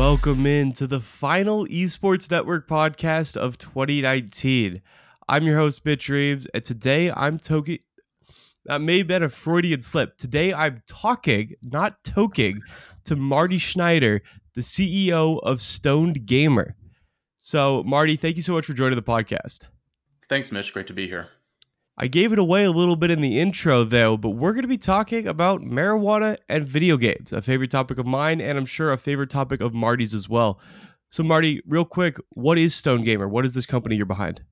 Welcome in to the final Esports Network podcast of 2019. I'm your host, Mitch Reeves, and today I'm talking. That may have been a Freudian slip. Today I'm talking, not toking, to Marty Schneider, the CEO of Stoned Gamer. So, Marty, thank you so much for joining the podcast. Thanks, Mitch. Great to be here. I gave it away a little bit in the intro, though, but we're going to be talking about marijuana and video games, a favorite topic of mine, and I'm sure a favorite topic of Marty's as well. So, Marty, real quick, what is Stone Gamer? What is this company you're behind?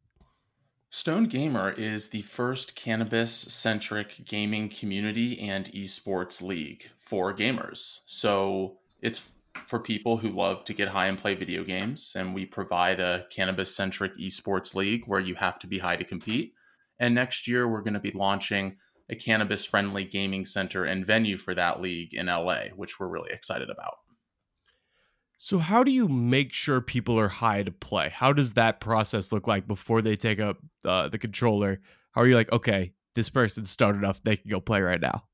Stone Gamer is the first cannabis centric gaming community and esports league for gamers. So, it's for people who love to get high and play video games, and we provide a cannabis centric esports league where you have to be high to compete and next year, we're going to be launching a cannabis friendly gaming center and venue for that league in LA, which we're really excited about. So, how do you make sure people are high to play? How does that process look like before they take up uh, the controller? How are you like, okay, this person's started off, they can go play right now?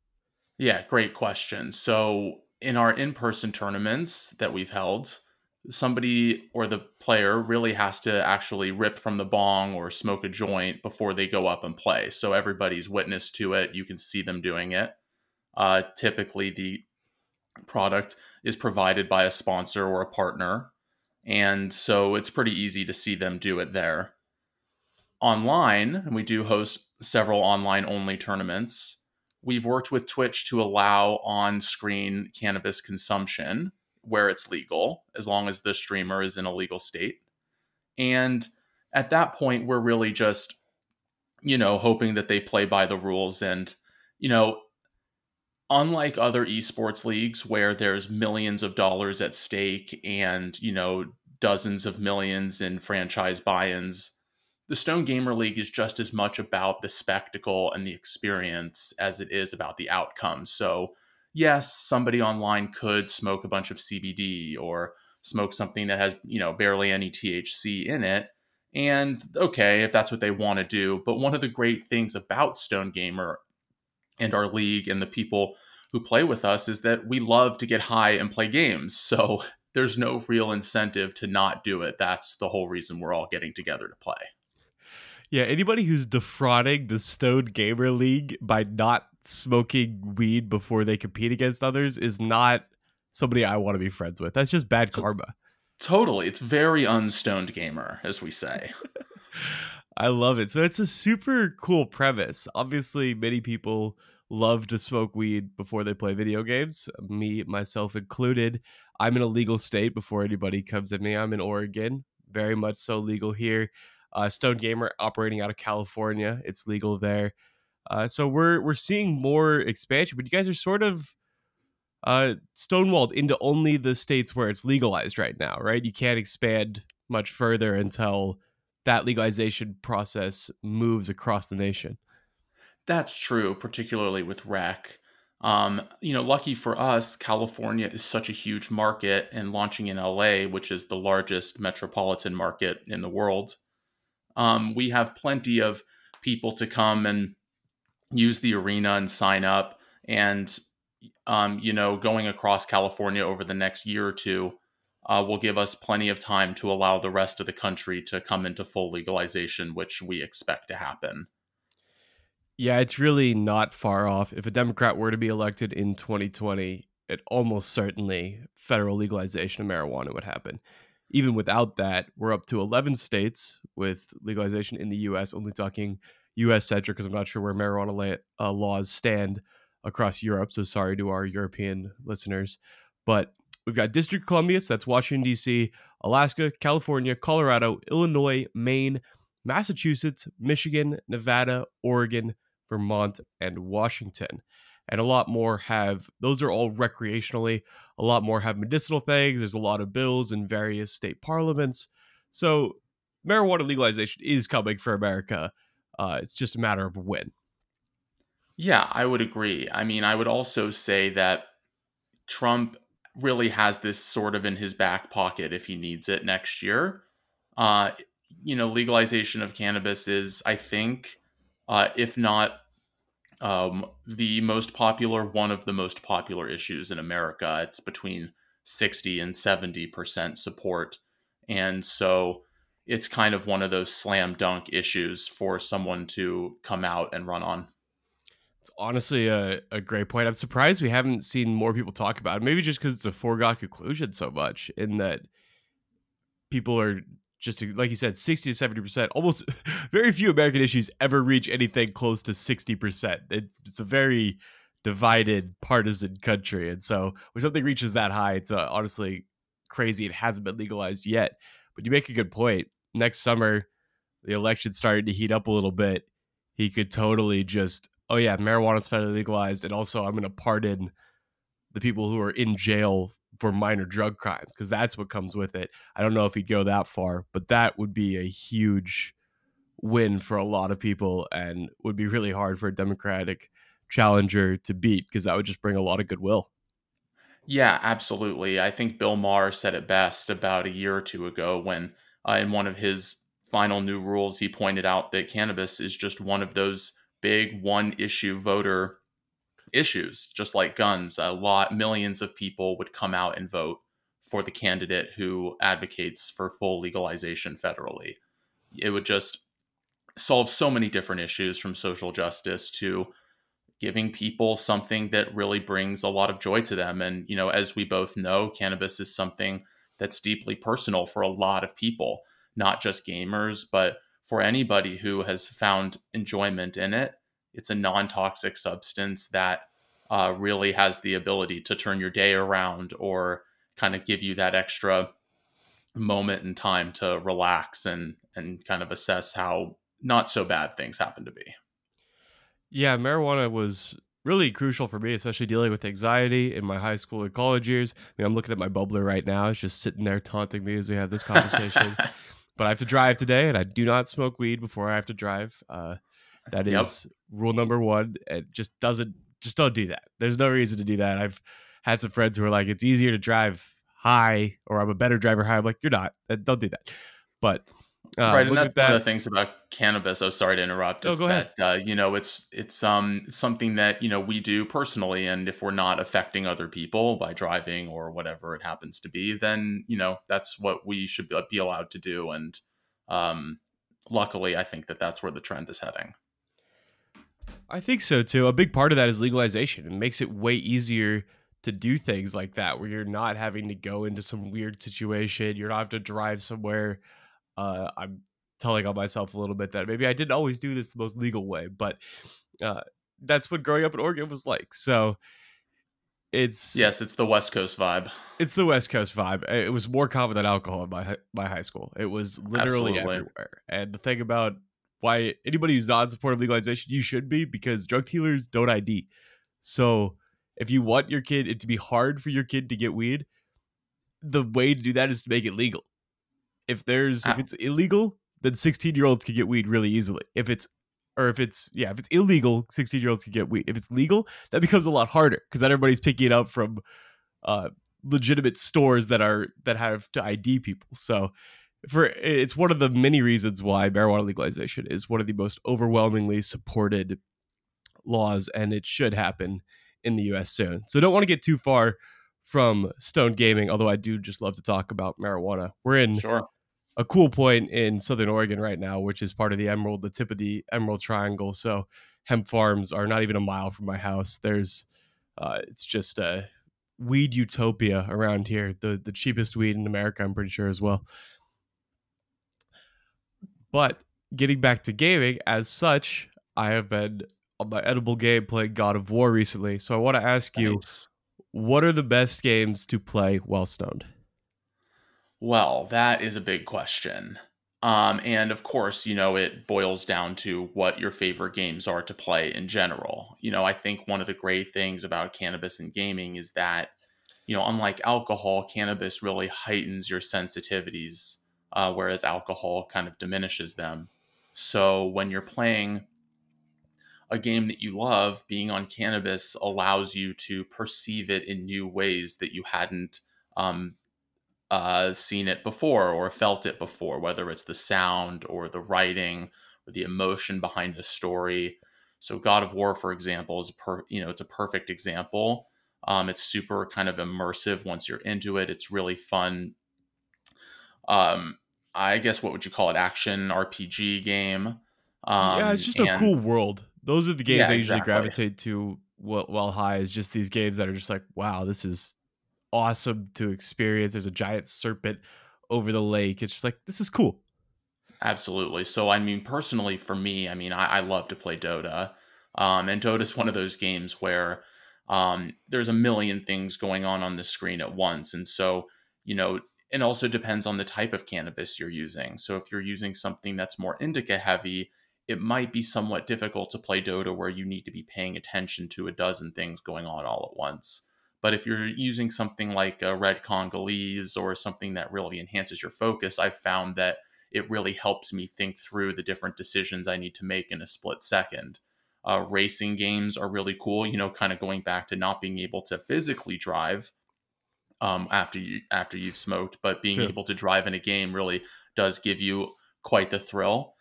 Yeah, great question. So, in our in person tournaments that we've held, somebody or the player really has to actually rip from the bong or smoke a joint before they go up and play. So everybody's witness to it. You can see them doing it. Uh, typically, the product is provided by a sponsor or a partner. And so it's pretty easy to see them do it there. Online, and we do host several online only tournaments. We've worked with Twitch to allow on screen cannabis consumption where it's legal, as long as the streamer is in a legal state. And at that point, we're really just, you know, hoping that they play by the rules. And, you know, unlike other esports leagues where there's millions of dollars at stake and, you know, dozens of millions in franchise buy ins, the Stone Gamer League is just as much about the spectacle and the experience as it is about the outcome. So, yes, somebody online could smoke a bunch of CBD or smoke something that has, you know, barely any THC in it. And okay, if that's what they want to do. But one of the great things about Stone Gamer and our league and the people who play with us is that we love to get high and play games. So there's no real incentive to not do it. That's the whole reason we're all getting together to play. Yeah, anybody who's defrauding the Stone Gamer League by not smoking weed before they compete against others is not somebody I want to be friends with. That's just bad karma. Totally. It's very unstoned gamer, as we say. I love it. So it's a super cool premise. Obviously, many people love to smoke weed before they play video games, me, myself included. I'm in a legal state before anybody comes at me. I'm in Oregon, very much so legal here. Uh, Stone Gamer operating out of California, it's legal there. Uh, so we're we're seeing more expansion, but you guys are sort of uh, stonewalled into only the states where it's legalized right now, right? You can't expand much further until that legalization process moves across the nation. That's true, particularly with rec. Um, you know, lucky for us, California is such a huge market, and launching in LA, which is the largest metropolitan market in the world, um, we have plenty of people to come and use the arena and sign up. And, um, you know, going across California over the next year or two uh, will give us plenty of time to allow the rest of the country to come into full legalization, which we expect to happen. Yeah, it's really not far off. If a Democrat were to be elected in 2020, it almost certainly federal legalization of marijuana would happen even without that, we're up to 11 states with legalization in the U.S. Only talking U.S. centric because I'm not sure where marijuana la- uh, laws stand across Europe. So sorry to our European listeners, but we've got District Columbia, so that's Washington D.C., Alaska, California, Colorado, Illinois, Maine, Massachusetts, Michigan, Nevada, Oregon, Vermont, and Washington and a lot more have those are all recreationally a lot more have medicinal things there's a lot of bills in various state parliaments so marijuana legalization is coming for america uh, it's just a matter of when yeah i would agree i mean i would also say that trump really has this sort of in his back pocket if he needs it next year uh, you know legalization of cannabis is i think uh, if not um, the most popular, one of the most popular issues in America. It's between 60 and 70% support. And so it's kind of one of those slam dunk issues for someone to come out and run on. It's honestly a, a great point. I'm surprised we haven't seen more people talk about it. Maybe just because it's a foregone conclusion so much, in that people are just like you said, 60 to 70%. Almost very few American issues ever reach anything close to 60%. It, it's a very divided partisan country. And so when something reaches that high, it's uh, honestly crazy. It hasn't been legalized yet. But you make a good point. Next summer, the election started to heat up a little bit. He could totally just, oh yeah, marijuana's federally legalized, and also I'm going to pardon the people who are in jail for minor drug crimes because that's what comes with it. I don't know if he'd go that far, but that would be a huge win for a lot of people and would be really hard for a Democratic challenger to beat because that would just bring a lot of goodwill. Yeah, absolutely. I think Bill Maher said it best about a year or two ago when, uh, in one of his final new rules, he pointed out that cannabis is just one of those big one issue voter issues, just like guns. A lot, millions of people would come out and vote for the candidate who advocates for full legalization federally. It would just solve so many different issues from social justice to giving people something that really brings a lot of joy to them. And, you know, as we both know, cannabis is something that's deeply personal for a lot of people, not just gamers, but for anybody who has found enjoyment in it. It's a non toxic substance that uh, really has the ability to turn your day around or kind of give you that extra moment in time to relax and and kind of assess how not so bad things happen to be. Yeah, marijuana was really crucial for me, especially dealing with anxiety in my high school and college years. I mean, I'm looking at my bubbler right now; it's just sitting there taunting me as we have this conversation. but I have to drive today, and I do not smoke weed before I have to drive. Uh, that yep. is rule number one. It just doesn't just don't do that. There's no reason to do that. I've had some friends who are like, it's easier to drive high, or I'm a better driver high. I'm like, you're not. Don't do that. But uh, right, and that's that. one of the things about cannabis. Oh, sorry to interrupt. It's oh, that uh, you know, it's it's um something that you know we do personally, and if we're not affecting other people by driving or whatever it happens to be, then you know that's what we should be allowed to do. And um, luckily, I think that that's where the trend is heading. I think so too. A big part of that is legalization. It makes it way easier to do things like that, where you're not having to go into some weird situation. You're not have to drive somewhere uh, I'm telling on myself a little bit that maybe I didn't always do this the most legal way, but uh, that's what growing up in Oregon was like. So it's yes, it's the West Coast vibe. It's the West Coast vibe. It was more common than alcohol in my my high school. It was literally Absolutely. everywhere. And the thing about why anybody who's not in support of legalization, you should be because drug dealers don't ID. So if you want your kid it to be hard for your kid to get weed, the way to do that is to make it legal if there's if ah. it's illegal, then 16 year olds can get weed really easily. If it's or if it's yeah, if it's illegal, 16 year olds can get weed. If it's legal, that becomes a lot harder because then everybody's picking it up from uh, legitimate stores that are that have to ID people. So for it's one of the many reasons why marijuana legalization is one of the most overwhelmingly supported laws, and it should happen in the U.S. soon. So don't want to get too far from Stone Gaming, although I do just love to talk about marijuana. We're in sure a cool point in Southern Oregon right now, which is part of the Emerald, the tip of the Emerald Triangle. So hemp farms are not even a mile from my house. There's, uh, it's just a weed utopia around here. The the cheapest weed in America, I'm pretty sure as well. But getting back to gaming, as such, I have been on my edible game playing God of War recently. So I want to ask you, what are the best games to play while stoned? Well, that is a big question. Um, and of course, you know, it boils down to what your favorite games are to play in general. You know, I think one of the great things about cannabis and gaming is that, you know, unlike alcohol, cannabis really heightens your sensitivities, uh, whereas alcohol kind of diminishes them. So when you're playing a game that you love, being on cannabis allows you to perceive it in new ways that you hadn't um, uh, seen it before or felt it before, whether it's the sound or the writing or the emotion behind the story. So, God of War, for example, is per you know it's a perfect example. Um, it's super kind of immersive once you're into it. It's really fun. Um, I guess what would you call it? Action RPG game. Um, yeah, it's just and, a cool world. Those are the games yeah, I usually exactly. gravitate to while, while high. Is just these games that are just like, wow, this is awesome to experience. There's a giant serpent over the lake. It's just like this is cool. Absolutely. So, I mean, personally, for me, I mean, I, I love to play Dota. Um, and Dota is one of those games where um, there's a million things going on on the screen at once. And so, you know, it also depends on the type of cannabis you're using. So, if you're using something that's more indica heavy, it might be somewhat difficult to play Dota where you need to be paying attention to a dozen things going on all at once. But if you're using something like a red Congolese or something that really enhances your focus, I've found that it really helps me think through the different decisions I need to make in a split second. Uh, racing games are really cool, you know, kind of going back to not being able to physically drive um, after you after you've smoked, but being able to drive in a game really does give you quite the thrill.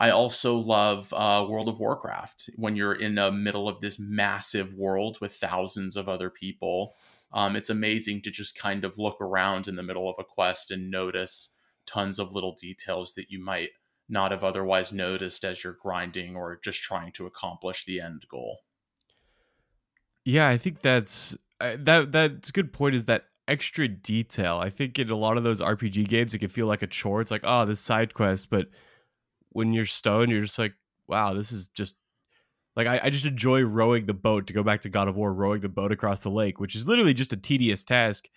I also love uh, World of Warcraft when you're in the middle of this massive world with thousands of other people. Um, it's amazing to just kind of look around in the middle of a quest and notice tons of little details that you might not have otherwise noticed as you're grinding or just trying to accomplish the end goal. Yeah, I think that's uh, that that's a good point is that extra detail. I think in a lot of those RPG games it can feel like a chore. It's like, oh, this side quest, but when you're stoned, you're just like, wow, this is just like I, I just enjoy rowing the boat to go back to God of War, rowing the boat across the lake, which is literally just a tedious task.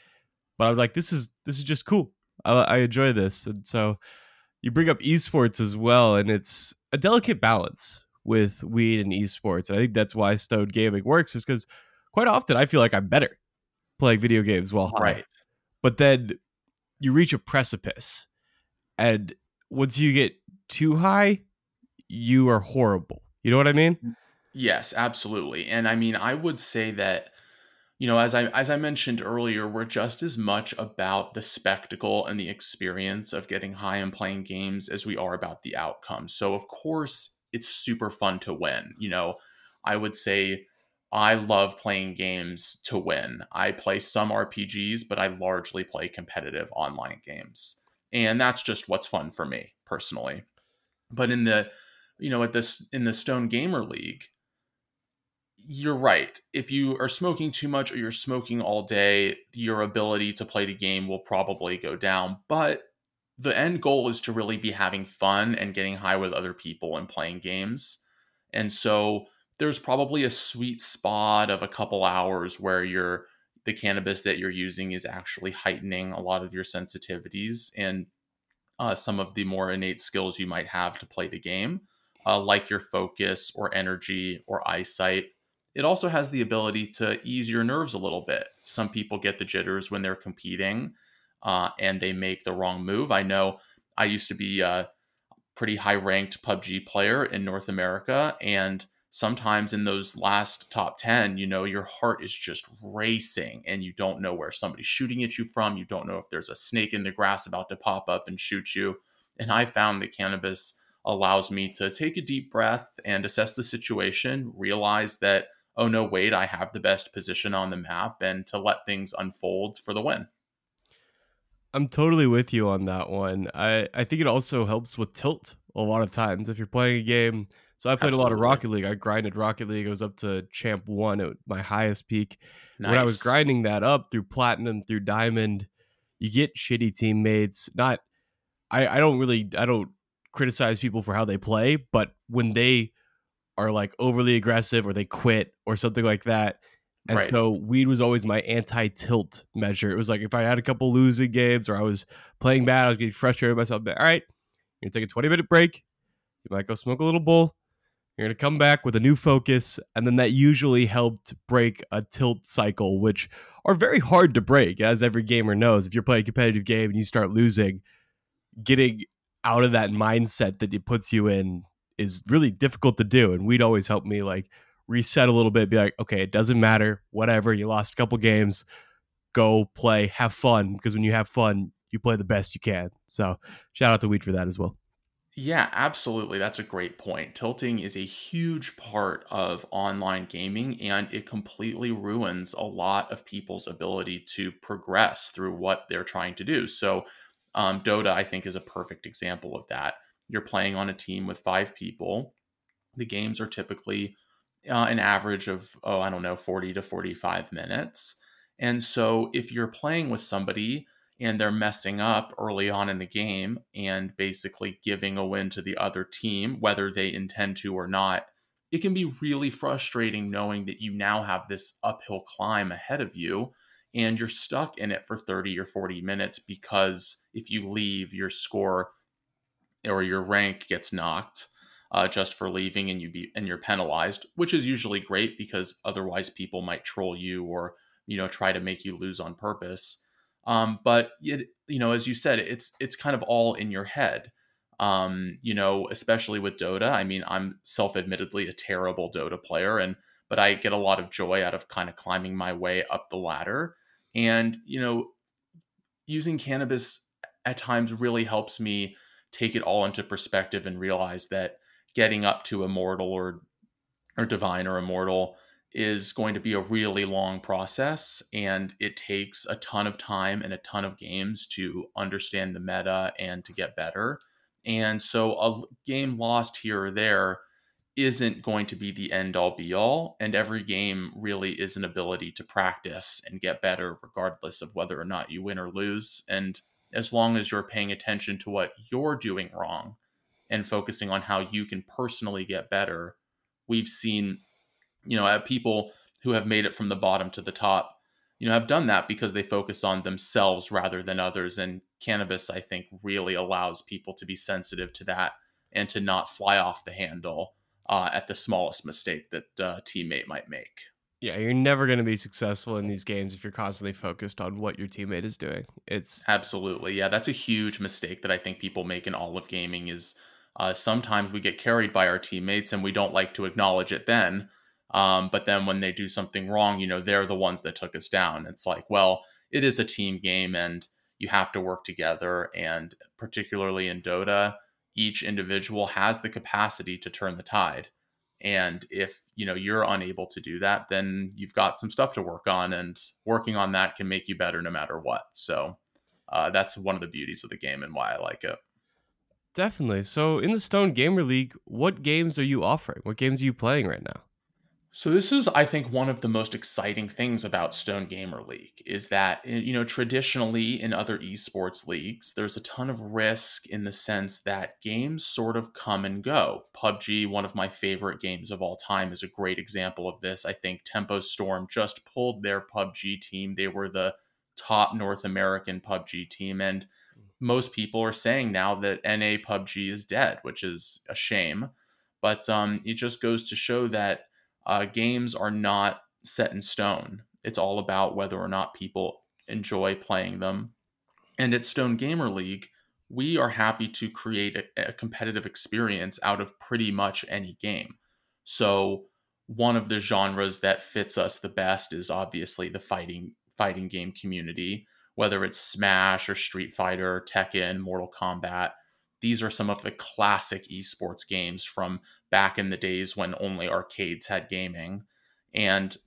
But I was like, this is this is just cool. I, I enjoy this, and so you bring up esports as well, and it's a delicate balance with weed and esports. And I think that's why Stoned Gaming works, is because quite often I feel like I'm better playing video games while high. Right. But then you reach a precipice, and once you get too high, you are horrible. You know what I mean? Mm, yes, absolutely. And I mean, I would say that you know, as I as I mentioned earlier, we're just as much about the spectacle and the experience of getting high and playing games as we are about the outcome. So of course, it's super fun to win. You know, I would say I love playing games to win. I play some RPGs, but I largely play competitive online games. And that's just what's fun for me personally. But in the you know, at this in the Stone Gamer League, you're right. If you are smoking too much or you're smoking all day, your ability to play the game will probably go down. But the end goal is to really be having fun and getting high with other people and playing games. And so there's probably a sweet spot of a couple hours where you're the cannabis that you're using is actually heightening a lot of your sensitivities and uh, some of the more innate skills you might have to play the game, uh, like your focus or energy or eyesight it also has the ability to ease your nerves a little bit. Some people get the jitters when they're competing uh, and they make the wrong move. I know I used to be a pretty high ranked PUBG player in North America. And sometimes in those last top 10, you know, your heart is just racing and you don't know where somebody's shooting at you from. You don't know if there's a snake in the grass about to pop up and shoot you. And I found that cannabis allows me to take a deep breath and assess the situation, realize that oh no, wait, I have the best position on the map and to let things unfold for the win. I'm totally with you on that one. I, I think it also helps with tilt a lot of times. If you're playing a game, so I played Absolutely. a lot of Rocket League. I grinded Rocket League. I was up to champ one at my highest peak. Nice. When I was grinding that up through platinum, through diamond, you get shitty teammates. Not, I, I don't really, I don't criticize people for how they play, but when they are like overly aggressive or they quit or something like that. And right. so weed was always my anti tilt measure. It was like if I had a couple losing games or I was playing bad, I was getting frustrated with myself. But, All right, you're gonna take a 20 minute break. You might go smoke a little bowl. You're gonna come back with a new focus, and then that usually helped break a tilt cycle, which are very hard to break, as every gamer knows. If you're playing a competitive game and you start losing, getting out of that mindset that it puts you in is really difficult to do. And we'd always help me like reset a little bit, be like, okay, it doesn't matter, whatever. You lost a couple games, go play, have fun. Because when you have fun, you play the best you can. So shout out to Weed for that as well. Yeah, absolutely. That's a great point. Tilting is a huge part of online gaming and it completely ruins a lot of people's ability to progress through what they're trying to do. So, um, Dota, I think, is a perfect example of that. You're playing on a team with five people. The games are typically uh, an average of, oh, I don't know, 40 to 45 minutes. And so, if you're playing with somebody and they're messing up early on in the game and basically giving a win to the other team, whether they intend to or not, it can be really frustrating knowing that you now have this uphill climb ahead of you and you're stuck in it for 30 or 40 minutes because if you leave, your score or your rank gets knocked. Uh, just for leaving and you be and you're penalized, which is usually great because otherwise people might troll you or you know try to make you lose on purpose. Um, but it, you know, as you said, it's it's kind of all in your head. Um, you know, especially with Dota. I mean, I'm self-admittedly a terrible Dota player, and but I get a lot of joy out of kind of climbing my way up the ladder. And you know, using cannabis at times really helps me take it all into perspective and realize that getting up to immortal or or divine or immortal is going to be a really long process and it takes a ton of time and a ton of games to understand the meta and to get better. And so a game lost here or there isn't going to be the end all be all. And every game really is an ability to practice and get better, regardless of whether or not you win or lose. And as long as you're paying attention to what you're doing wrong and focusing on how you can personally get better, we've seen you know, people who have made it from the bottom to the top, you know, have done that because they focus on themselves rather than others. And cannabis, I think, really allows people to be sensitive to that and to not fly off the handle uh, at the smallest mistake that uh, a teammate might make. Yeah, you're never going to be successful in these games if you're constantly focused on what your teammate is doing. It's absolutely yeah, that's a huge mistake that I think people make in all of gaming. Is uh, sometimes we get carried by our teammates and we don't like to acknowledge it then. Um, but then when they do something wrong, you know, they're the ones that took us down. It's like, well, it is a team game and you have to work together. And particularly in Dota, each individual has the capacity to turn the tide. And if you know you're unable to do that, then you've got some stuff to work on, and working on that can make you better no matter what. So uh, that's one of the beauties of the game and why I like it. Definitely. So in the Stone Gamer League, what games are you offering? What games are you playing right now? So this is, I think, one of the most exciting things about Stone Gamer League is that eh, you know traditionally in other esports leagues, there's a ton of risk in the sense that games sort of come and go. PUBG, one of my favorite games of all time, is a great example of this. I think Tempo Storm just pulled their PUBG team; they were the top North American PUBG team, and most people are saying now that NA PUBG is dead, which is a shame. But um, it just goes to show that uh, games are not set in stone. It's all about whether or not people enjoy playing them. And at Stone Gamer League, we are happy to create a, a competitive experience out of pretty much any game. So, one of the genres that fits us the best is obviously the fighting fighting game community, whether it's Smash or Street Fighter, Tekken, Mortal Kombat these are some of the classic esports games from back in the days when only arcades had gaming. And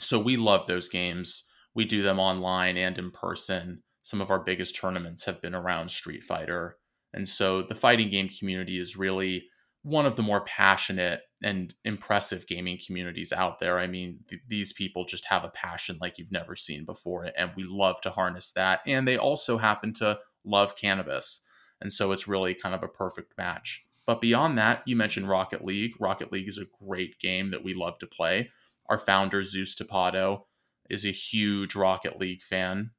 so we love those games. We do them online and in person. Some of our biggest tournaments have been around Street Fighter. And so the fighting game community is really one of the more passionate and impressive gaming communities out there. I mean, th- these people just have a passion like you've never seen before, and we love to harness that. And they also happen to love cannabis. And so it's really kind of a perfect match. But beyond that, you mentioned Rocket League. Rocket League is a great game that we love to play. Our founder, Zeus Tapado, is a huge Rocket League fan.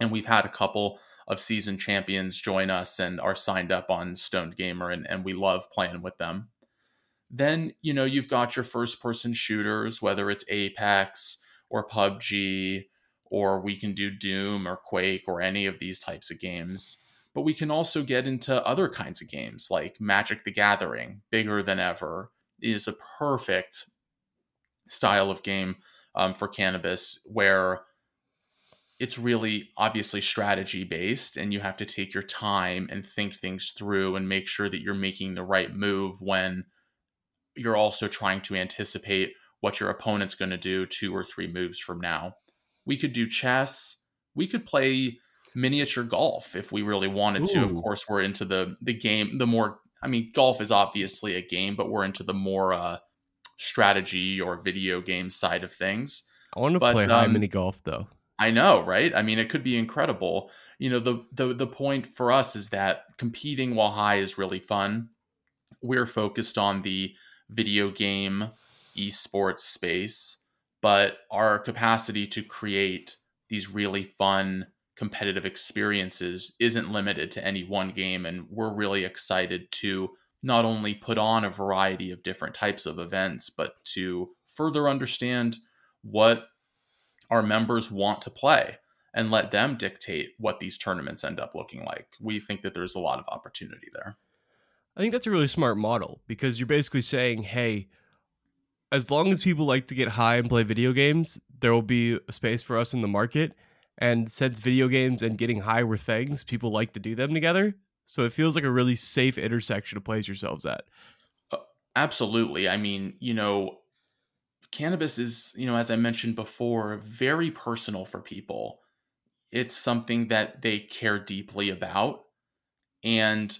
And we've had a couple of season champions join us and are signed up on Stoned Gamer, and, and we love playing with them. Then, you know, you've got your first person shooters, whether it's Apex or PUBG, or we can do Doom or Quake or any of these types of games but we can also get into other kinds of games like Magic the Gathering, bigger than ever, is a perfect style of game um, for cannabis where it's really obviously strategy based and you have to take your time and think things through and make sure that you're making the right move when you're also trying to anticipate what your opponent's going to do two or three moves from now. We could do chess. We could play miniature golf if we really wanted to. Of course, we're into the the game, the more I mean, golf is obviously a game, but we're into the more uh, strategy or video game side of things. I want to but, play high um, mini golf though. I know, right? I mean, it could be incredible. You know, the the the point for us is that competing while high is really fun. We're focused on the video game esports space, but our capacity to create these really fun competitive experiences isn't limited to any one game and we're really excited to not only put on a variety of different types of events but to further understand what our members want to play and let them dictate what these tournaments end up looking like. We think that there's a lot of opportunity there. I think that's a really smart model because you're basically saying, hey, as long as people like to get high and play video games, there will be a space for us in the market. And since video games and getting high were things, people like to do them together. So it feels like a really safe intersection to place yourselves at. Uh, absolutely. I mean, you know, cannabis is, you know, as I mentioned before, very personal for people. It's something that they care deeply about. And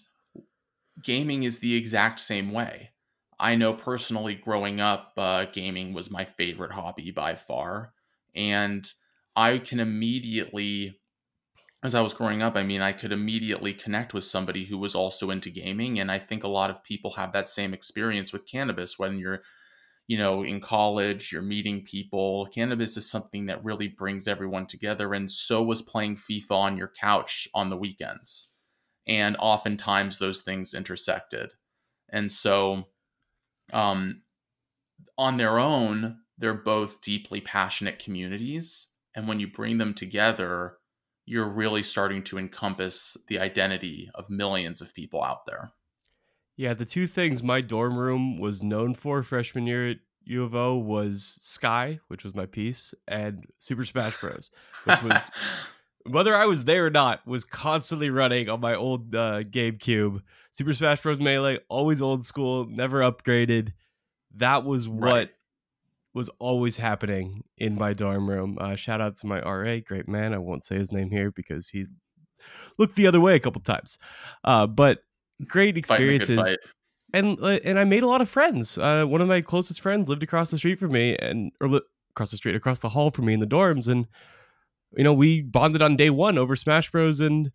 gaming is the exact same way. I know personally growing up, uh, gaming was my favorite hobby by far. And I can immediately, as I was growing up, I mean, I could immediately connect with somebody who was also into gaming. And I think a lot of people have that same experience with cannabis when you're you know, in college, you're meeting people. Cannabis is something that really brings everyone together. And so was playing FIFA on your couch on the weekends. And oftentimes those things intersected. And so, um, on their own, they're both deeply passionate communities. And when you bring them together, you're really starting to encompass the identity of millions of people out there. Yeah, the two things my dorm room was known for freshman year at U of O was Sky, which was my piece, and Super Smash Bros, which was whether I was there or not was constantly running on my old uh, GameCube. Super Smash Bros Melee, always old school, never upgraded. That was what right. Was always happening in my dorm room. Uh, shout out to my RA, great man. I won't say his name here because he looked the other way a couple times. Uh, but great experiences. And uh, and I made a lot of friends. Uh, one of my closest friends lived across the street from me, and or li- across the street, across the hall from me in the dorms, and you know we bonded on day one over Smash Bros. and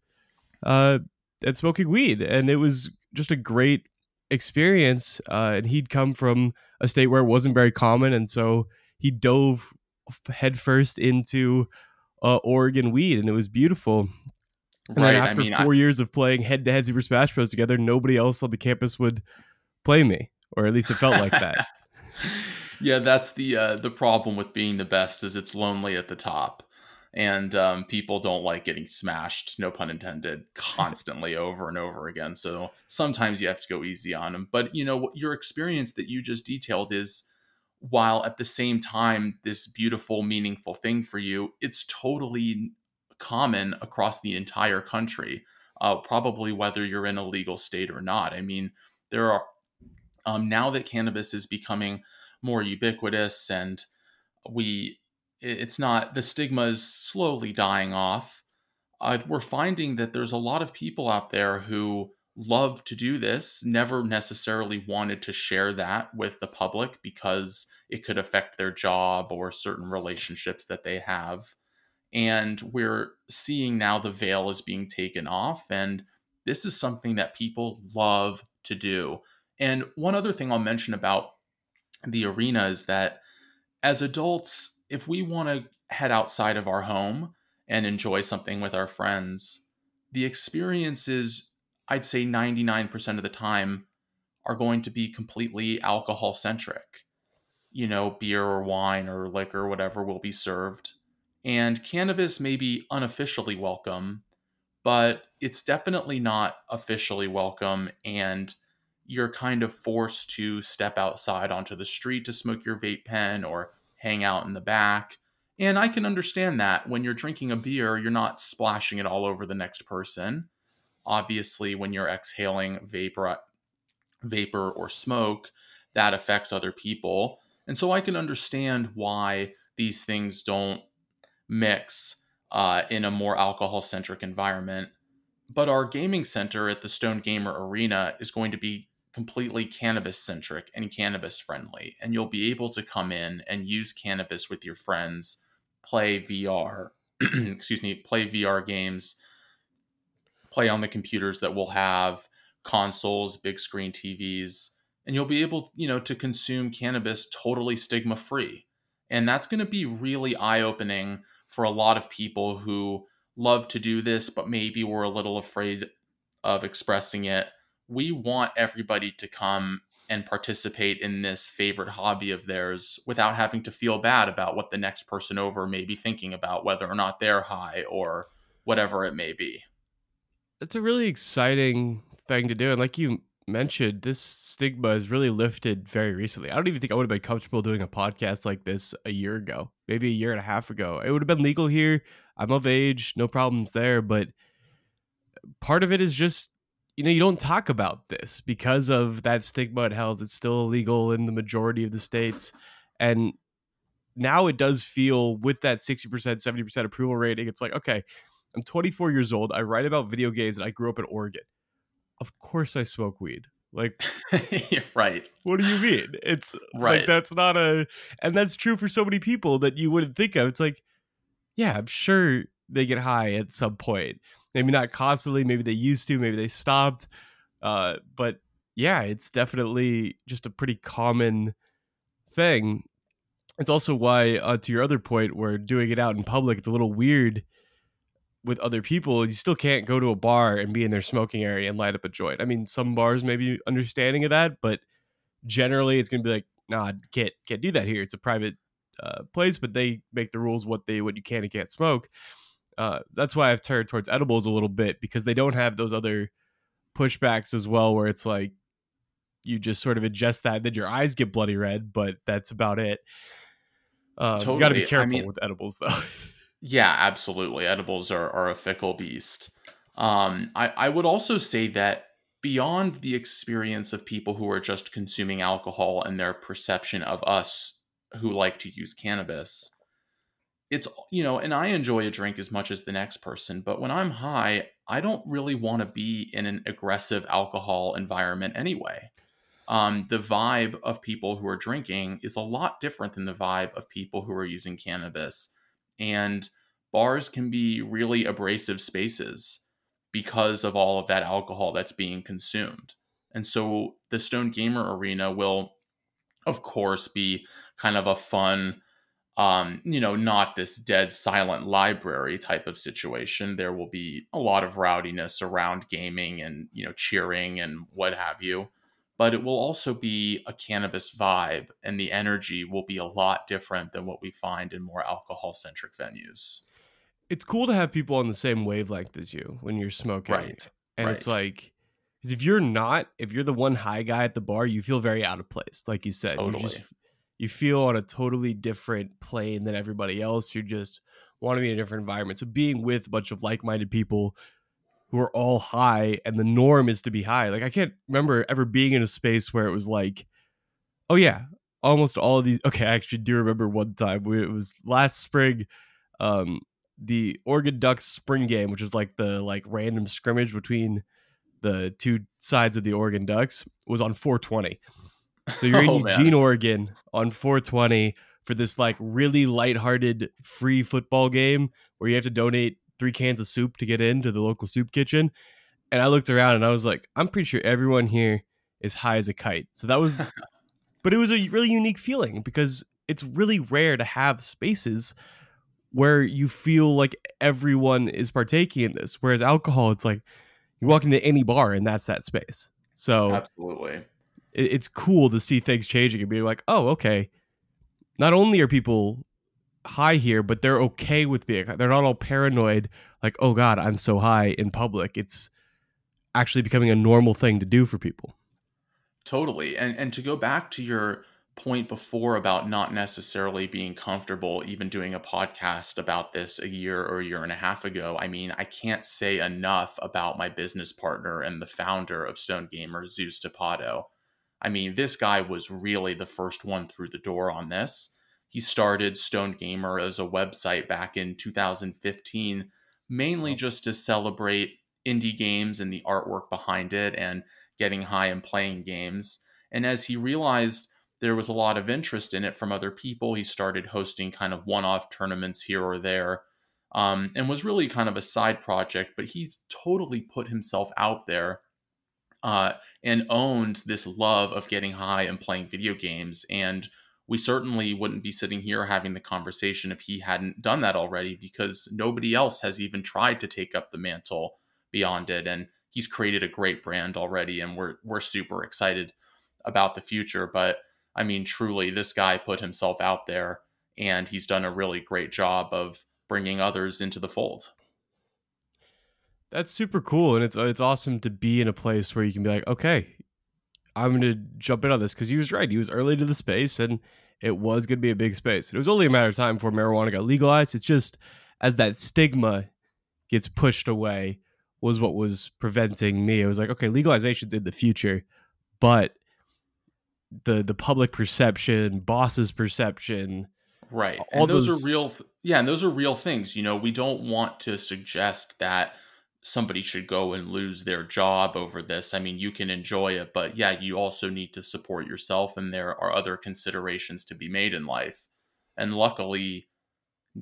uh, and smoking weed, and it was just a great experience. Uh, and he'd come from a state where it wasn't very common, and so he dove headfirst into uh, Oregon weed, and it was beautiful. And right. after I mean, four I... years of playing head to head Super Smash Bros. together, nobody else on the campus would play me, or at least it felt like that. yeah, that's the uh, the problem with being the best is it's lonely at the top, and um, people don't like getting smashed, no pun intended, constantly over and over again. So sometimes you have to go easy on them. But you know, your experience that you just detailed is while at the same time this beautiful meaningful thing for you it's totally common across the entire country, uh, probably whether you're in a legal state or not. I mean, there are um, now that cannabis is becoming more ubiquitous and we it's not the stigma is slowly dying off we're finding that there's a lot of people out there who love to do this never necessarily wanted to share that with the public because it could affect their job or certain relationships that they have and we're seeing now the veil is being taken off. And this is something that people love to do. And one other thing I'll mention about the arena is that as adults, if we want to head outside of our home and enjoy something with our friends, the experiences, I'd say 99% of the time, are going to be completely alcohol centric. You know, beer or wine or liquor, whatever will be served. And cannabis may be unofficially welcome, but it's definitely not officially welcome. And you're kind of forced to step outside onto the street to smoke your vape pen or hang out in the back. And I can understand that when you're drinking a beer, you're not splashing it all over the next person. Obviously, when you're exhaling vapor, vapor or smoke, that affects other people. And so I can understand why these things don't mix uh, in a more alcohol centric environment. But our gaming center at the Stone Gamer Arena is going to be completely cannabis centric and cannabis friendly. And you'll be able to come in and use cannabis with your friends, play VR, excuse me, play VR games, play on the computers that will have consoles, big screen TVs, and you'll be able, you know, to consume cannabis totally stigma free. And that's going to be really eye opening for a lot of people who love to do this, but maybe were a little afraid of expressing it we want everybody to come and participate in this favorite hobby of theirs without having to feel bad about what the next person over may be thinking about, whether or not they're high or whatever it may be. It's a really exciting thing to do. And like you mentioned, this stigma is really lifted very recently. I don't even think I would have been comfortable doing a podcast like this a year ago, maybe a year and a half ago. It would have been legal here. I'm of age, no problems there. But part of it is just you know, you don't talk about this because of that stigma it held. It's still illegal in the majority of the states. And now it does feel with that 60%, 70% approval rating, it's like, okay, I'm 24 years old. I write about video games and I grew up in Oregon. Of course I smoke weed. Like, right. What do you mean? It's right. Like, that's not a, and that's true for so many people that you wouldn't think of. It's like, yeah, I'm sure they get high at some point maybe not constantly maybe they used to maybe they stopped uh, but yeah it's definitely just a pretty common thing. It's also why uh, to your other point where doing it out in public it's a little weird with other people. You still can't go to a bar and be in their smoking area and light up a joint. I mean some bars may be understanding of that but generally it's going to be like nah can't can't do that here. It's a private uh, place but they make the rules what they what you can and can't smoke uh, that's why I've turned towards edibles a little bit because they don't have those other pushbacks as well, where it's like you just sort of ingest that, then your eyes get bloody red, but that's about it. Uh, totally. You got to be careful I mean, with edibles, though. yeah, absolutely. Edibles are, are a fickle beast. Um, I, I would also say that beyond the experience of people who are just consuming alcohol and their perception of us who like to use cannabis, it's you know and i enjoy a drink as much as the next person but when i'm high i don't really want to be in an aggressive alcohol environment anyway. Um, the vibe of people who are drinking is a lot different than the vibe of people who are using cannabis and bars can be really abrasive spaces because of all of that alcohol that's being consumed. And so the stone gamer arena will of course be kind of a fun um, you know, not this dead silent library type of situation. There will be a lot of rowdiness around gaming and, you know, cheering and what have you. But it will also be a cannabis vibe, and the energy will be a lot different than what we find in more alcohol centric venues. It's cool to have people on the same wavelength as you when you're smoking. Right. And right. it's like, if you're not, if you're the one high guy at the bar, you feel very out of place. Like you said, totally. you just you feel on a totally different plane than everybody else. You just want to be in a different environment. So being with a bunch of like-minded people who are all high and the norm is to be high. Like I can't remember ever being in a space where it was like, oh yeah, almost all of these. Okay, I actually do remember one time. it was last spring. Um, the Oregon Ducks spring game, which is like the like random scrimmage between the two sides of the Oregon Ducks, was on 420. So you're oh, in Eugene, man. Oregon on 420 for this like really lighthearted free football game where you have to donate three cans of soup to get into the local soup kitchen. And I looked around and I was like, I'm pretty sure everyone here is high as a kite. So that was, but it was a really unique feeling because it's really rare to have spaces where you feel like everyone is partaking in this. Whereas alcohol, it's like you walk into any bar and that's that space. So absolutely, it's cool to see things changing and be like, oh, okay. Not only are people high here, but they're okay with being. They're not all paranoid, like, oh God, I'm so high in public. It's actually becoming a normal thing to do for people. Totally. And and to go back to your point before about not necessarily being comfortable even doing a podcast about this a year or a year and a half ago. I mean, I can't say enough about my business partner and the founder of Stone Gamer, Zeus Tapado. I mean, this guy was really the first one through the door on this. He started Stone Gamer as a website back in 2015, mainly just to celebrate indie games and the artwork behind it and getting high and playing games. And as he realized there was a lot of interest in it from other people. He started hosting kind of one off tournaments here or there um, and was really kind of a side project, but he's totally put himself out there uh, and owned this love of getting high and playing video games. And we certainly wouldn't be sitting here having the conversation if he hadn't done that already because nobody else has even tried to take up the mantle beyond it. And he's created a great brand already, and we're we're super excited about the future. But I mean, truly, this guy put himself out there and he's done a really great job of bringing others into the fold. That's super cool, and it's uh, it's awesome to be in a place where you can be like, okay, I'm going to jump in on this because he was right. He was early to the space, and it was going to be a big space. It was only a matter of time before marijuana got legalized. It's just as that stigma gets pushed away was what was preventing me. I was like, okay, legalization's in the future, but the the public perception, boss's perception, right? All and those, those are real. Yeah, and those are real things. You know, we don't want to suggest that somebody should go and lose their job over this. I mean, you can enjoy it, but yeah, you also need to support yourself, and there are other considerations to be made in life. And luckily,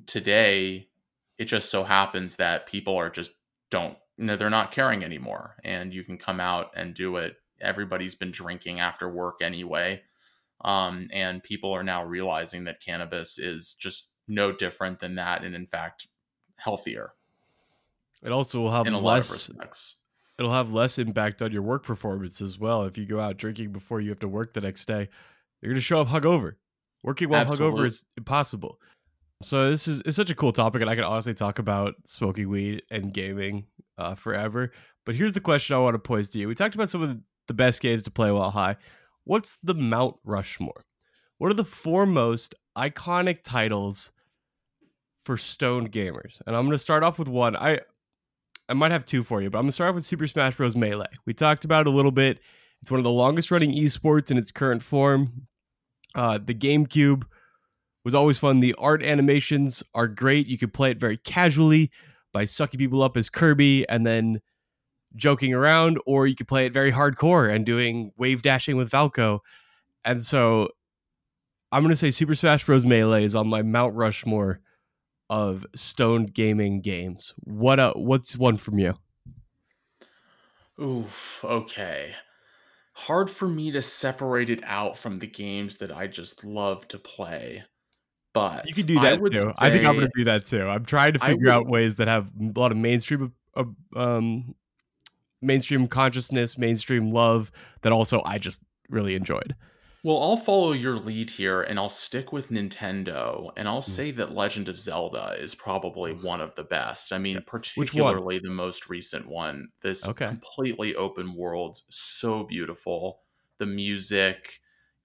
today, it just so happens that people are just don't, they're not caring anymore, and you can come out and do it everybody's been drinking after work anyway. Um, and people are now realizing that cannabis is just no different than that, and in fact, healthier. It also will have in a less, lot of respects. It'll have less impact on your work performance as well. If you go out drinking before you have to work the next day, you're going to show up hungover. Working while Absolutely. hungover is impossible. So this is it's such a cool topic, and I could honestly talk about smoking weed and gaming uh, forever. But here's the question I want to pose to you: We talked about some of the best games to play while high. What's the Mount Rushmore? What are the four most iconic titles for stoned gamers? And I'm going to start off with one. I I might have two for you, but I'm to start off with Super Smash Bros. Melee. We talked about it a little bit. It's one of the longest running esports in its current form. Uh, the GameCube was always fun. The art animations are great. You could play it very casually by sucking people up as Kirby and then joking around, or you could play it very hardcore and doing wave dashing with Falco. And so I'm going to say Super Smash Bros. Melee is on my Mount Rushmore of stoned gaming games. What uh, what's one from you? Oof, okay. Hard for me to separate it out from the games that I just love to play. But you can do that I too. I think I'm going to do that too. I'm trying to figure would, out ways that have a lot of mainstream uh, um, mainstream consciousness, mainstream love that also I just really enjoyed. Well, I'll follow your lead here and I'll stick with Nintendo and I'll mm. say that Legend of Zelda is probably one of the best. I mean, particularly the most recent one. This okay. completely open world, so beautiful. The music,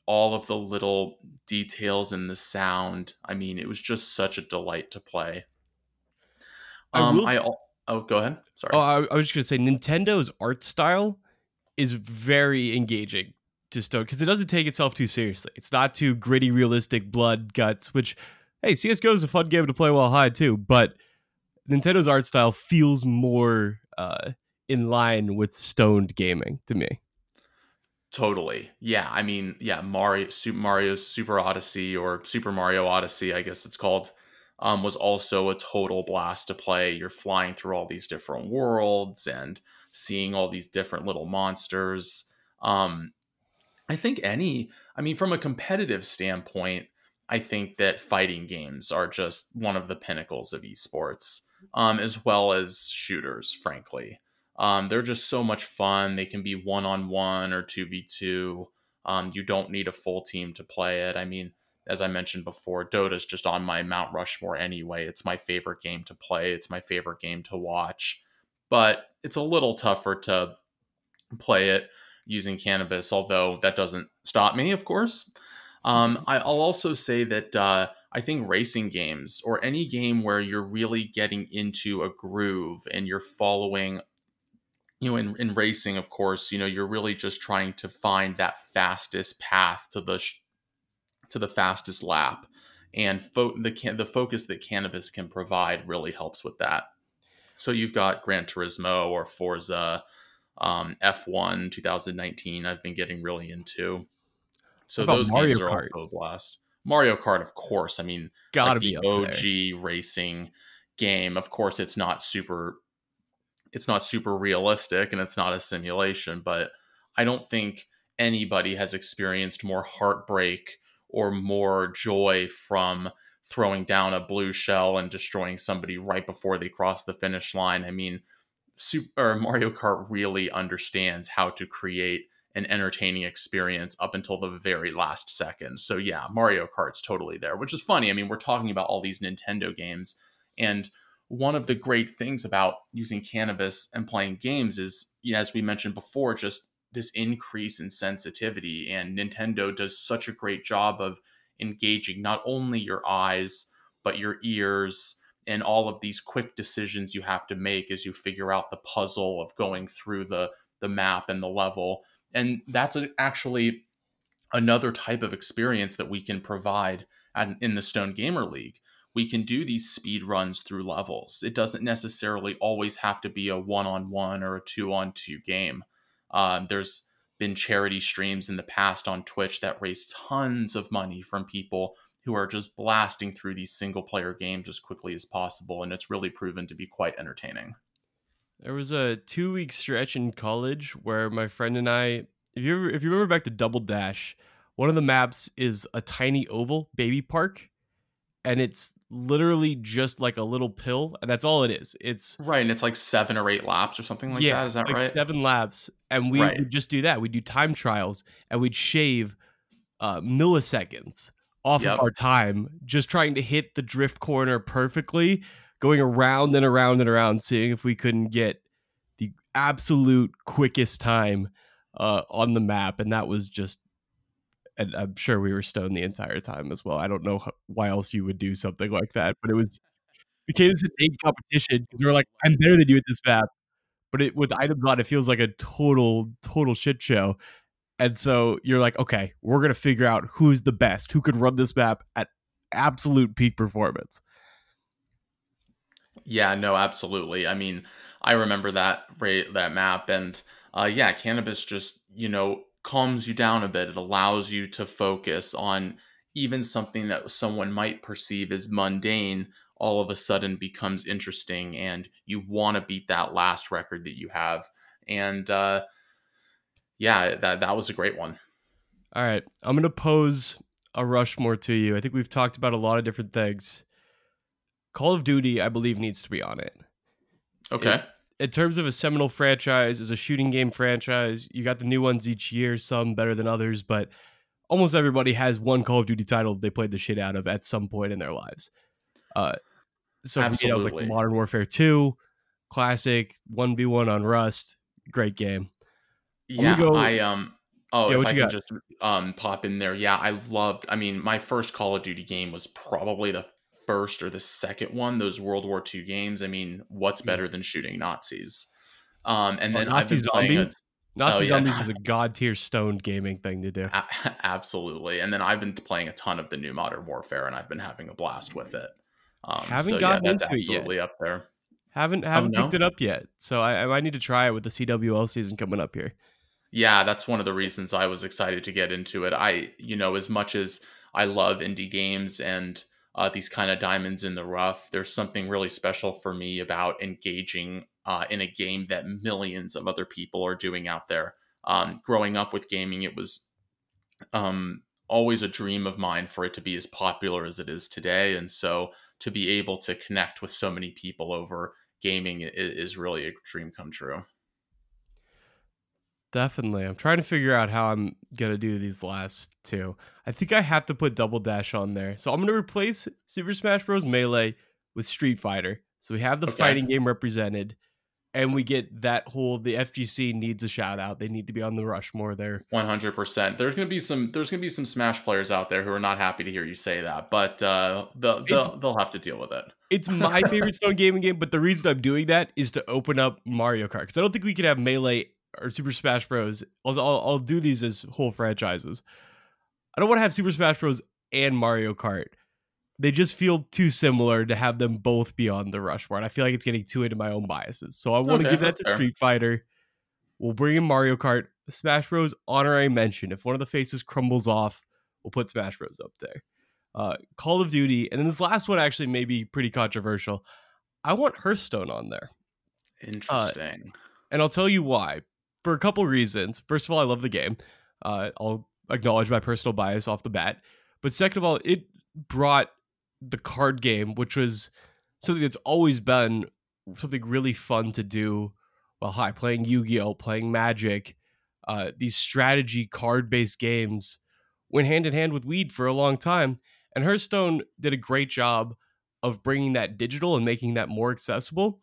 all of the little details in the sound. I mean, it was just such a delight to play. Um, I, will... I Oh, go ahead. Sorry. Oh, I, I was just gonna say Nintendo's art style is very engaging to because it doesn't take itself too seriously. It's not too gritty, realistic, blood guts. Which, hey, CS:GO is a fun game to play while high too. But Nintendo's art style feels more uh, in line with stoned gaming to me. Totally. Yeah. I mean, yeah, Mario, Super Mario's Super Odyssey or Super Mario Odyssey, I guess it's called um, was also a total blast to play. You're flying through all these different worlds and seeing all these different little monsters. Um, I think any, I mean, from a competitive standpoint, I think that fighting games are just one of the pinnacles of esports, um, as well as shooters, frankly. Um, they're just so much fun. They can be one on one or 2v2. Um, you don't need a full team to play it. I mean, as I mentioned before, Dota's just on my Mount Rushmore anyway. It's my favorite game to play, it's my favorite game to watch. But it's a little tougher to play it using cannabis, although that doesn't stop me, of course. Um, I, will also say that uh, I think racing games or any game where you're really getting into a groove and you're following, you know, in, in racing, of course, you know, you're really just trying to find that fastest path to the sh- to the fastest lap, and fo- the can- the focus that cannabis can provide really helps with that. So you've got Gran Turismo or Forza, um, F1 2019. I've been getting really into. So those Mario games are Kart? also a blast. Mario Kart, of course. I mean, gotta like be the OG there. racing game. Of course, it's not super. It's not super realistic, and it's not a simulation. But I don't think anybody has experienced more heartbreak or more joy from throwing down a blue shell and destroying somebody right before they cross the finish line. I mean, Super Mario Kart really understands how to create an entertaining experience up until the very last second. So yeah, Mario Kart's totally there, which is funny. I mean, we're talking about all these Nintendo games and one of the great things about using cannabis and playing games is, you know, as we mentioned before, just this increase in sensitivity and Nintendo does such a great job of engaging not only your eyes but your ears and all of these quick decisions you have to make as you figure out the puzzle of going through the the map and the level. And that's actually another type of experience that we can provide at, in the stoned gamer league. We can do these speed runs through levels. It doesn't necessarily always have to be a one-on-one or a two-on-two game. Um, there's been charity streams in the past on Twitch that raised tons of money from people who are just blasting through these single player games as quickly as possible. And it's really proven to be quite entertaining. There was a two week stretch in college where my friend and I, if you ever, if you remember back to Double Dash, one of the maps is a tiny oval baby park and it's literally just like a little pill, and that's all it is. It's right, and it's like seven or eight laps or something like yeah, that. Is that like right? Seven laps, and we right. would just do that. We'd do time trials, and we'd shave uh, milliseconds off yep. of our time, just trying to hit the drift corner perfectly, going around and around and around, seeing if we couldn't get the absolute quickest time uh, on the map, and that was just and I'm sure we were stoned the entire time as well. I don't know why else you would do something like that, but it was became this big competition because we were like, I'm better than you at this map. But it, with items on, it feels like a total, total shit show. And so you're like, okay, we're gonna figure out who's the best, who could run this map at absolute peak performance. Yeah, no, absolutely. I mean, I remember that rate that map, and uh, yeah, cannabis just you know calms you down a bit. It allows you to focus on even something that someone might perceive as mundane all of a sudden becomes interesting and you want to beat that last record that you have. And uh, yeah, that that was a great one. All right. I'm going to pose a Rushmore to you. I think we've talked about a lot of different things. Call of Duty, I believe, needs to be on it. Okay. It, in terms of a seminal franchise, as a shooting game franchise, you got the new ones each year, some better than others, but almost everybody has one Call of Duty title they played the shit out of at some point in their lives. Uh, so for me, that was like Modern Warfare 2, classic, 1v1 on Rust, great game. Yeah, go, I um oh yeah, if I can got? just um pop in there. Yeah, I loved I mean, my first Call of Duty game was probably the first or the second one, those World War II games. I mean, what's better than shooting Nazis? Um, and then Nazi zombies. Nazi oh, yeah. zombies is a god tier stoned gaming thing to do. A- absolutely. And then I've been playing a ton of the new Modern Warfare, and I've been having a blast with it. Um, haven't so, gotten yeah, into absolutely it yet. up there. Haven't oh, haven't oh, no? picked it up yet. So I, I might need to try it with the CWL season coming up here. Yeah, that's one of the reasons I was excited to get into it. I, you know, as much as I love indie games and uh, these kind of diamonds in the rough. There's something really special for me about engaging uh, in a game that millions of other people are doing out there. Um, growing up with gaming, it was um, always a dream of mine for it to be as popular as it is today. And so to be able to connect with so many people over gaming is, is really a dream come true. Definitely. I'm trying to figure out how I'm going to do these last two. I think I have to put Double Dash on there. So I'm going to replace Super Smash Bros. Melee with Street Fighter. So we have the okay. fighting game represented. and we get that whole the FGC needs a shout out. They need to be on the Rushmore there. One hundred percent. There's gonna be some. There's gonna be some Smash players out there who are not happy to hear you say that, but uh, they'll they'll, they'll have to deal with it. It's my favorite Stone gaming game, but the reason I'm doing that is to open up Mario Kart because I don't think we could have Melee or Super Smash Bros. I'll, I'll, I'll do these as whole franchises. I don't want to have Super Smash Bros. and Mario Kart they just feel too similar to have them both be on the Rushmore. And I feel like it's getting too into my own biases. So I want to give that to fair. Street Fighter. We'll bring in Mario Kart. Smash Bros. honorary mention. If one of the faces crumbles off, we'll put Smash Bros. up there. Uh, Call of Duty. And then this last one actually may be pretty controversial. I want Hearthstone on there. Interesting. Uh, and I'll tell you why. For a couple reasons. First of all, I love the game. Uh, I'll acknowledge my personal bias off the bat. But second of all, it brought the card game, which was something that's always been something really fun to do while high, playing Yu-Gi-Oh, playing Magic, uh, these strategy card-based games went hand in hand with Weed for a long time. And Hearthstone did a great job of bringing that digital and making that more accessible.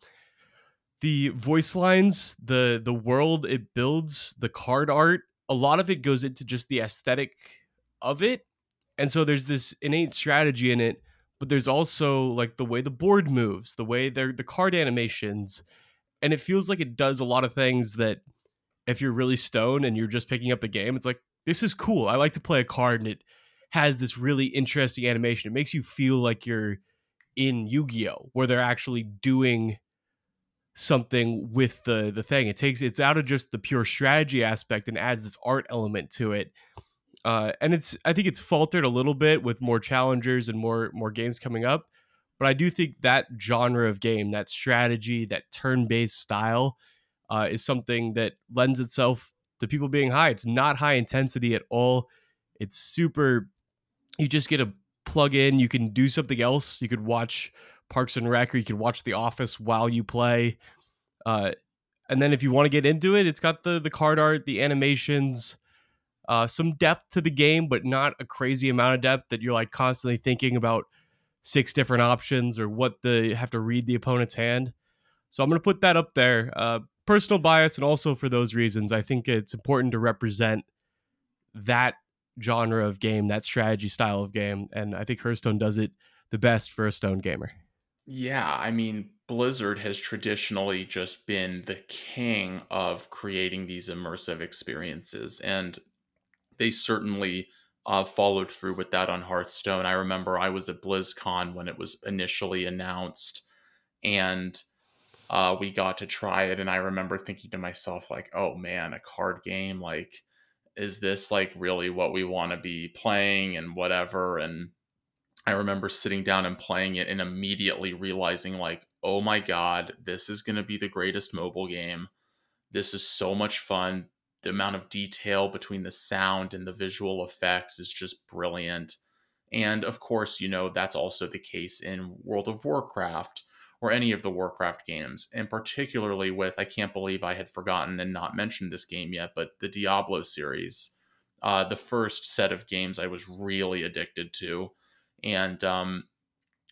The voice lines, the the world it builds, the card art, a lot of it goes into just the aesthetic of it. And so there's this innate strategy in it but there's also like the way the board moves, the way they're the card animations, and it feels like it does a lot of things that if you're really stoned and you're just picking up the game, it's like this is cool. I like to play a card and it has this really interesting animation. It makes you feel like you're in Yu-Gi-Oh, where they're actually doing something with the the thing. It takes it's out of just the pure strategy aspect and adds this art element to it uh, and it's I think it's faltered a little bit with more challengers and more more games coming up. But I do think that genre of game, that strategy, that turn-based style, uh, is something that lends itself to people being high. It's not high intensity at all. It's super. You just get a plug in. You can do something else. You could watch Parks and Rec, or you can watch The Office while you play. Uh, and then if you want to get into it, it's got the the card art, the animations uh, some depth to the game, but not a crazy amount of depth that you're like constantly thinking about six different options or what the have to read the opponent's hand. So I'm to put that up there. Uh, personal bias, and also for those reasons, I think it's important to represent that genre of game, that strategy style of game, and I think Hearthstone does it the best for a stone gamer. Yeah, I mean, Blizzard has traditionally just been the king of creating these immersive experiences. And they certainly uh, followed through with that on Hearthstone. I remember I was at BlizzCon when it was initially announced, and uh, we got to try it. And I remember thinking to myself, like, "Oh man, a card game! Like, is this like really what we want to be playing and whatever?" And I remember sitting down and playing it and immediately realizing, like, "Oh my god, this is going to be the greatest mobile game." This is so much fun the amount of detail between the sound and the visual effects is just brilliant. And of course, you know, that's also the case in World of Warcraft or any of the Warcraft games. And particularly with, I can't believe I had forgotten and not mentioned this game yet, but the Diablo series. Uh, the first set of games I was really addicted to. And um,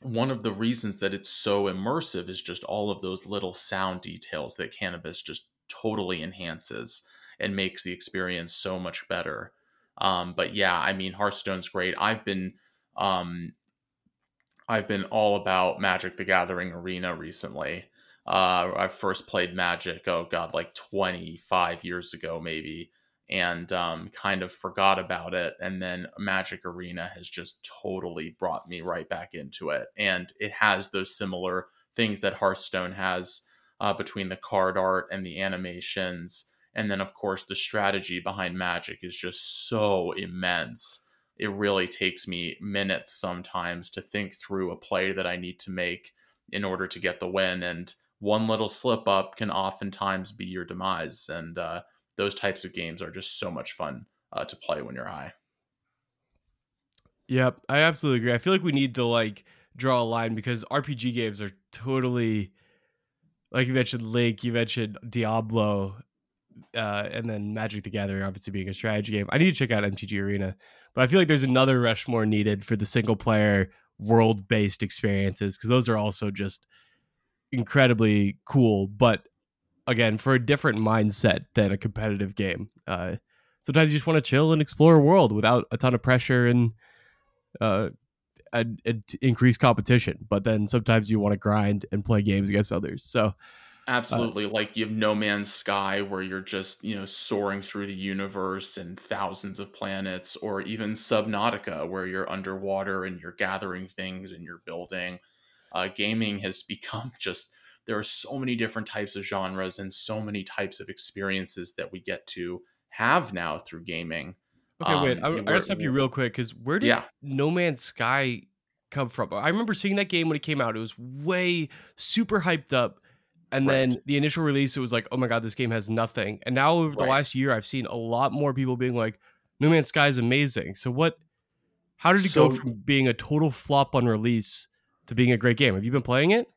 one of the reasons that it's so immersive is just all of those little sound details that cannabis just totally enhances and makes the experience so much better. Um, but yeah, I mean, Hearthstone's great. I've been, um, I've been all about Magic: The Gathering Arena recently. Uh, I first played Magic, oh god, like 25 years ago, maybe, and um, kind of forgot about it. And then Magic Arena has just totally brought me right back into it. And it has those similar things that Hearthstone has uh, between the card art and the animations and then, of course, the strategy behind Magic is just so immense. It really takes me minutes sometimes to think through a play that I need to make in order to get the win. And one little slip up can oftentimes be your demise. And uh, those types of games are just so much fun uh, to play when you're high. Yep, I absolutely agree. I feel like we need to like draw a line because RPG games are totally like you mentioned Link, you mentioned Diablo, uh, and then Magic the Gathering obviously being a strategy game. I need to check out MTG Arena, but I feel like there's another Rushmore needed for the single player world based experiences because those are also just incredibly cool. But again for a different mindset than a competitive game. Uh, sometimes you just want to chill and explore a world without a ton of pressure and uh, a, a increased competition. But then sometimes you want to grind and play games against others. So Absolutely. Uh, like you have No Man's Sky where you're just, you know, soaring through the universe and thousands of planets, or even Subnautica where you're underwater and you're gathering things and you're building. Uh, gaming has become just, there are so many different types of genres and so many types of experiences that we get to have now through gaming. Okay, wait, um, I, I gotta stop you real quick because where did yeah. No Man's Sky come from? I remember seeing that game when it came out. It was way super hyped up and right. then the initial release, it was like, oh my god, this game has nothing. And now over the right. last year, I've seen a lot more people being like, No Man's Sky is amazing. So what? How did it so, go from being a total flop on release to being a great game? Have you been playing it?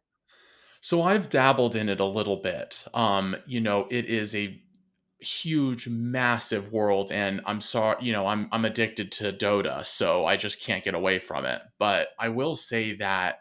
So I've dabbled in it a little bit. Um, you know, it is a huge, massive world, and I'm sorry, you know, I'm I'm addicted to Dota, so I just can't get away from it. But I will say that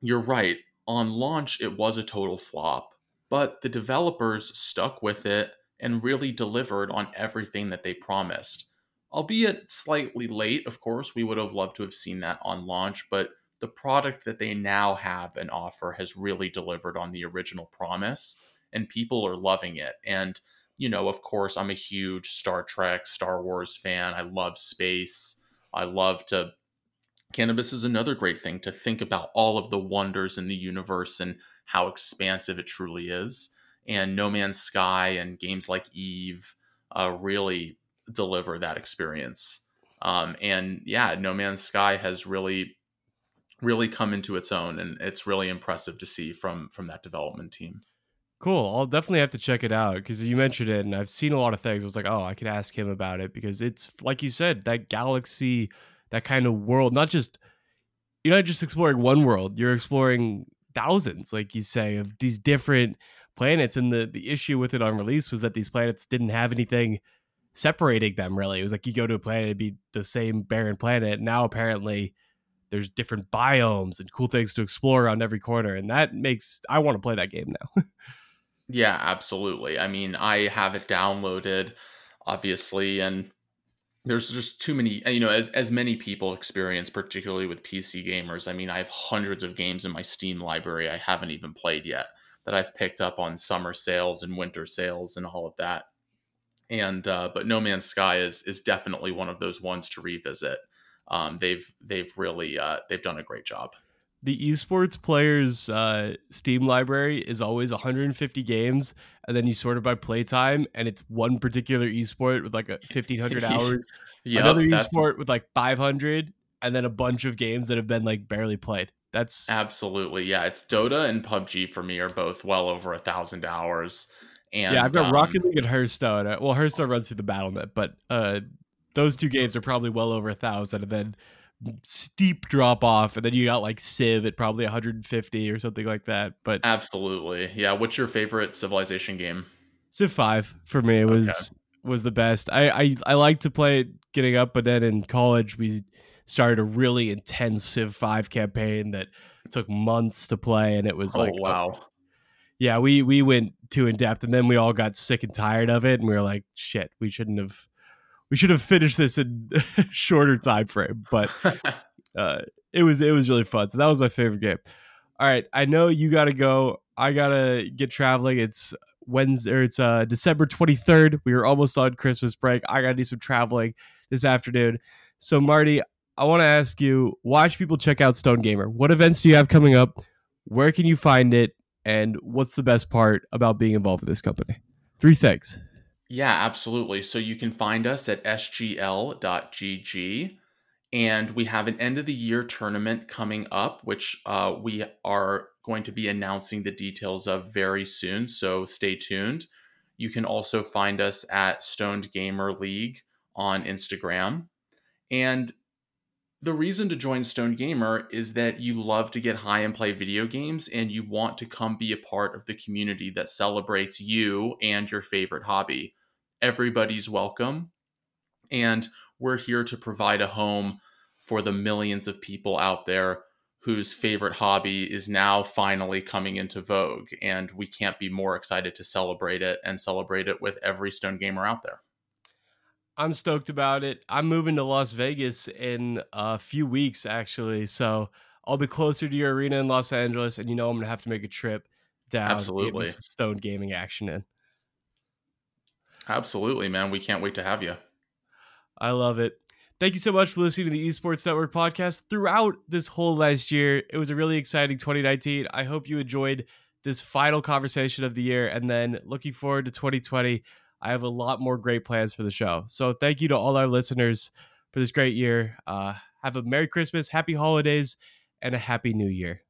you're right on launch, it was a total flop, but the developers stuck with it and really delivered on everything that they promised. Albeit slightly late, of course, we would have loved to have seen that on launch, but the product that they now have and offer has really delivered on the original promise, and people are loving it. And, you know, of course, I'm a huge Star Trek, Star Wars fan. I love space. I love to cannabis is another great thing to think about all of the wonders in the universe and how expansive it truly is. And No Man's Sky and games like Eve uh, really deliver that experience. Um, and yeah, No Man's Sky has really, really come into its own, and it's really impressive to see from from that development team. Cool. I'll definitely have to check it out because you mentioned it, and I've seen a lot of things. I was like, oh, I could ask him about it because it's like you said, that galaxy that kind of world, not just you're not just exploring one world, you're exploring thousands, like you say, of these different planets. And the the issue with it on release was that these planets didn't have anything separating them really. It was like you go to a planet, it'd be the same barren planet. Now apparently there's different biomes and cool things to explore around every corner. And that makes I want to play that game now. yeah, absolutely. I mean, I have it downloaded, obviously, and there's just too many you know as, as many people experience particularly with pc gamers i mean i have hundreds of games in my steam library i haven't even played yet that i've picked up on summer sales and winter sales and all of that and uh, but no man's sky is is definitely one of those ones to revisit um, they've they've really uh, they've done a great job the esports players uh, Steam library is always 150 games, and then you sort it by playtime, and it's one particular esport with like a 1500 hours, yep, another esport with like 500, and then a bunch of games that have been like barely played. That's absolutely yeah. It's Dota and PUBG for me are both well over a thousand hours. And yeah, I've got um, Rocket League and Hearthstone. Well, Hearthstone runs through the Battle.net, but uh, those two games are probably well over a thousand, and then steep drop off and then you got like civ at probably 150 or something like that but absolutely. Yeah what's your favorite civilization game? Civ 5 for me was okay. was the best. I, I i like to play it getting up but then in college we started a really intense civ 5 campaign that took months to play and it was oh, like wow. Yeah we we went too in depth and then we all got sick and tired of it and we were like shit we shouldn't have we should have finished this in a shorter time frame, but uh, it was it was really fun. So that was my favorite game. All right, I know you got to go. I gotta get traveling. It's Wednesday. Or it's uh, December twenty third. We are almost on Christmas break. I gotta do some traveling this afternoon. So Marty, I want to ask you: Why should people check out Stoned Gamer? What events do you have coming up? Where can you find it? And what's the best part about being involved with this company? Three things. Yeah, absolutely. So you can find us at sgl.gg. And we have an end of the year tournament coming up, which uh, we are going to be announcing the details of very soon. So stay tuned. You can also find us at Stoned Gamer League on Instagram. And the reason to join Stoned Gamer is that you love to get high and play video games and you want to come be a part of the community that celebrates you and your favorite hobby everybody's welcome. And we're here to provide a home for the millions of people out there whose favorite hobby is now finally coming into vogue. And we can't be more excited to celebrate it and celebrate it with every Stoned Gamer out there. I'm stoked about it. I'm moving to Las Vegas in a few weeks, actually. So I'll be closer to your arena in Los Angeles, and you know I'm gonna have to make a trip down. Absolutely, Stone Gaming action in. Absolutely, man. We can't wait to have you. I love it. Thank you so much for listening to the Esports Network podcast throughout this whole last year. It was a really exciting 2019. I hope you enjoyed this final conversation of the year, and then looking forward to 2020. I have a lot more great plans for the show. So thank you to all our listeners for this great year. Uh, have a Merry Christmas, Happy Holidays, and a Happy New Year.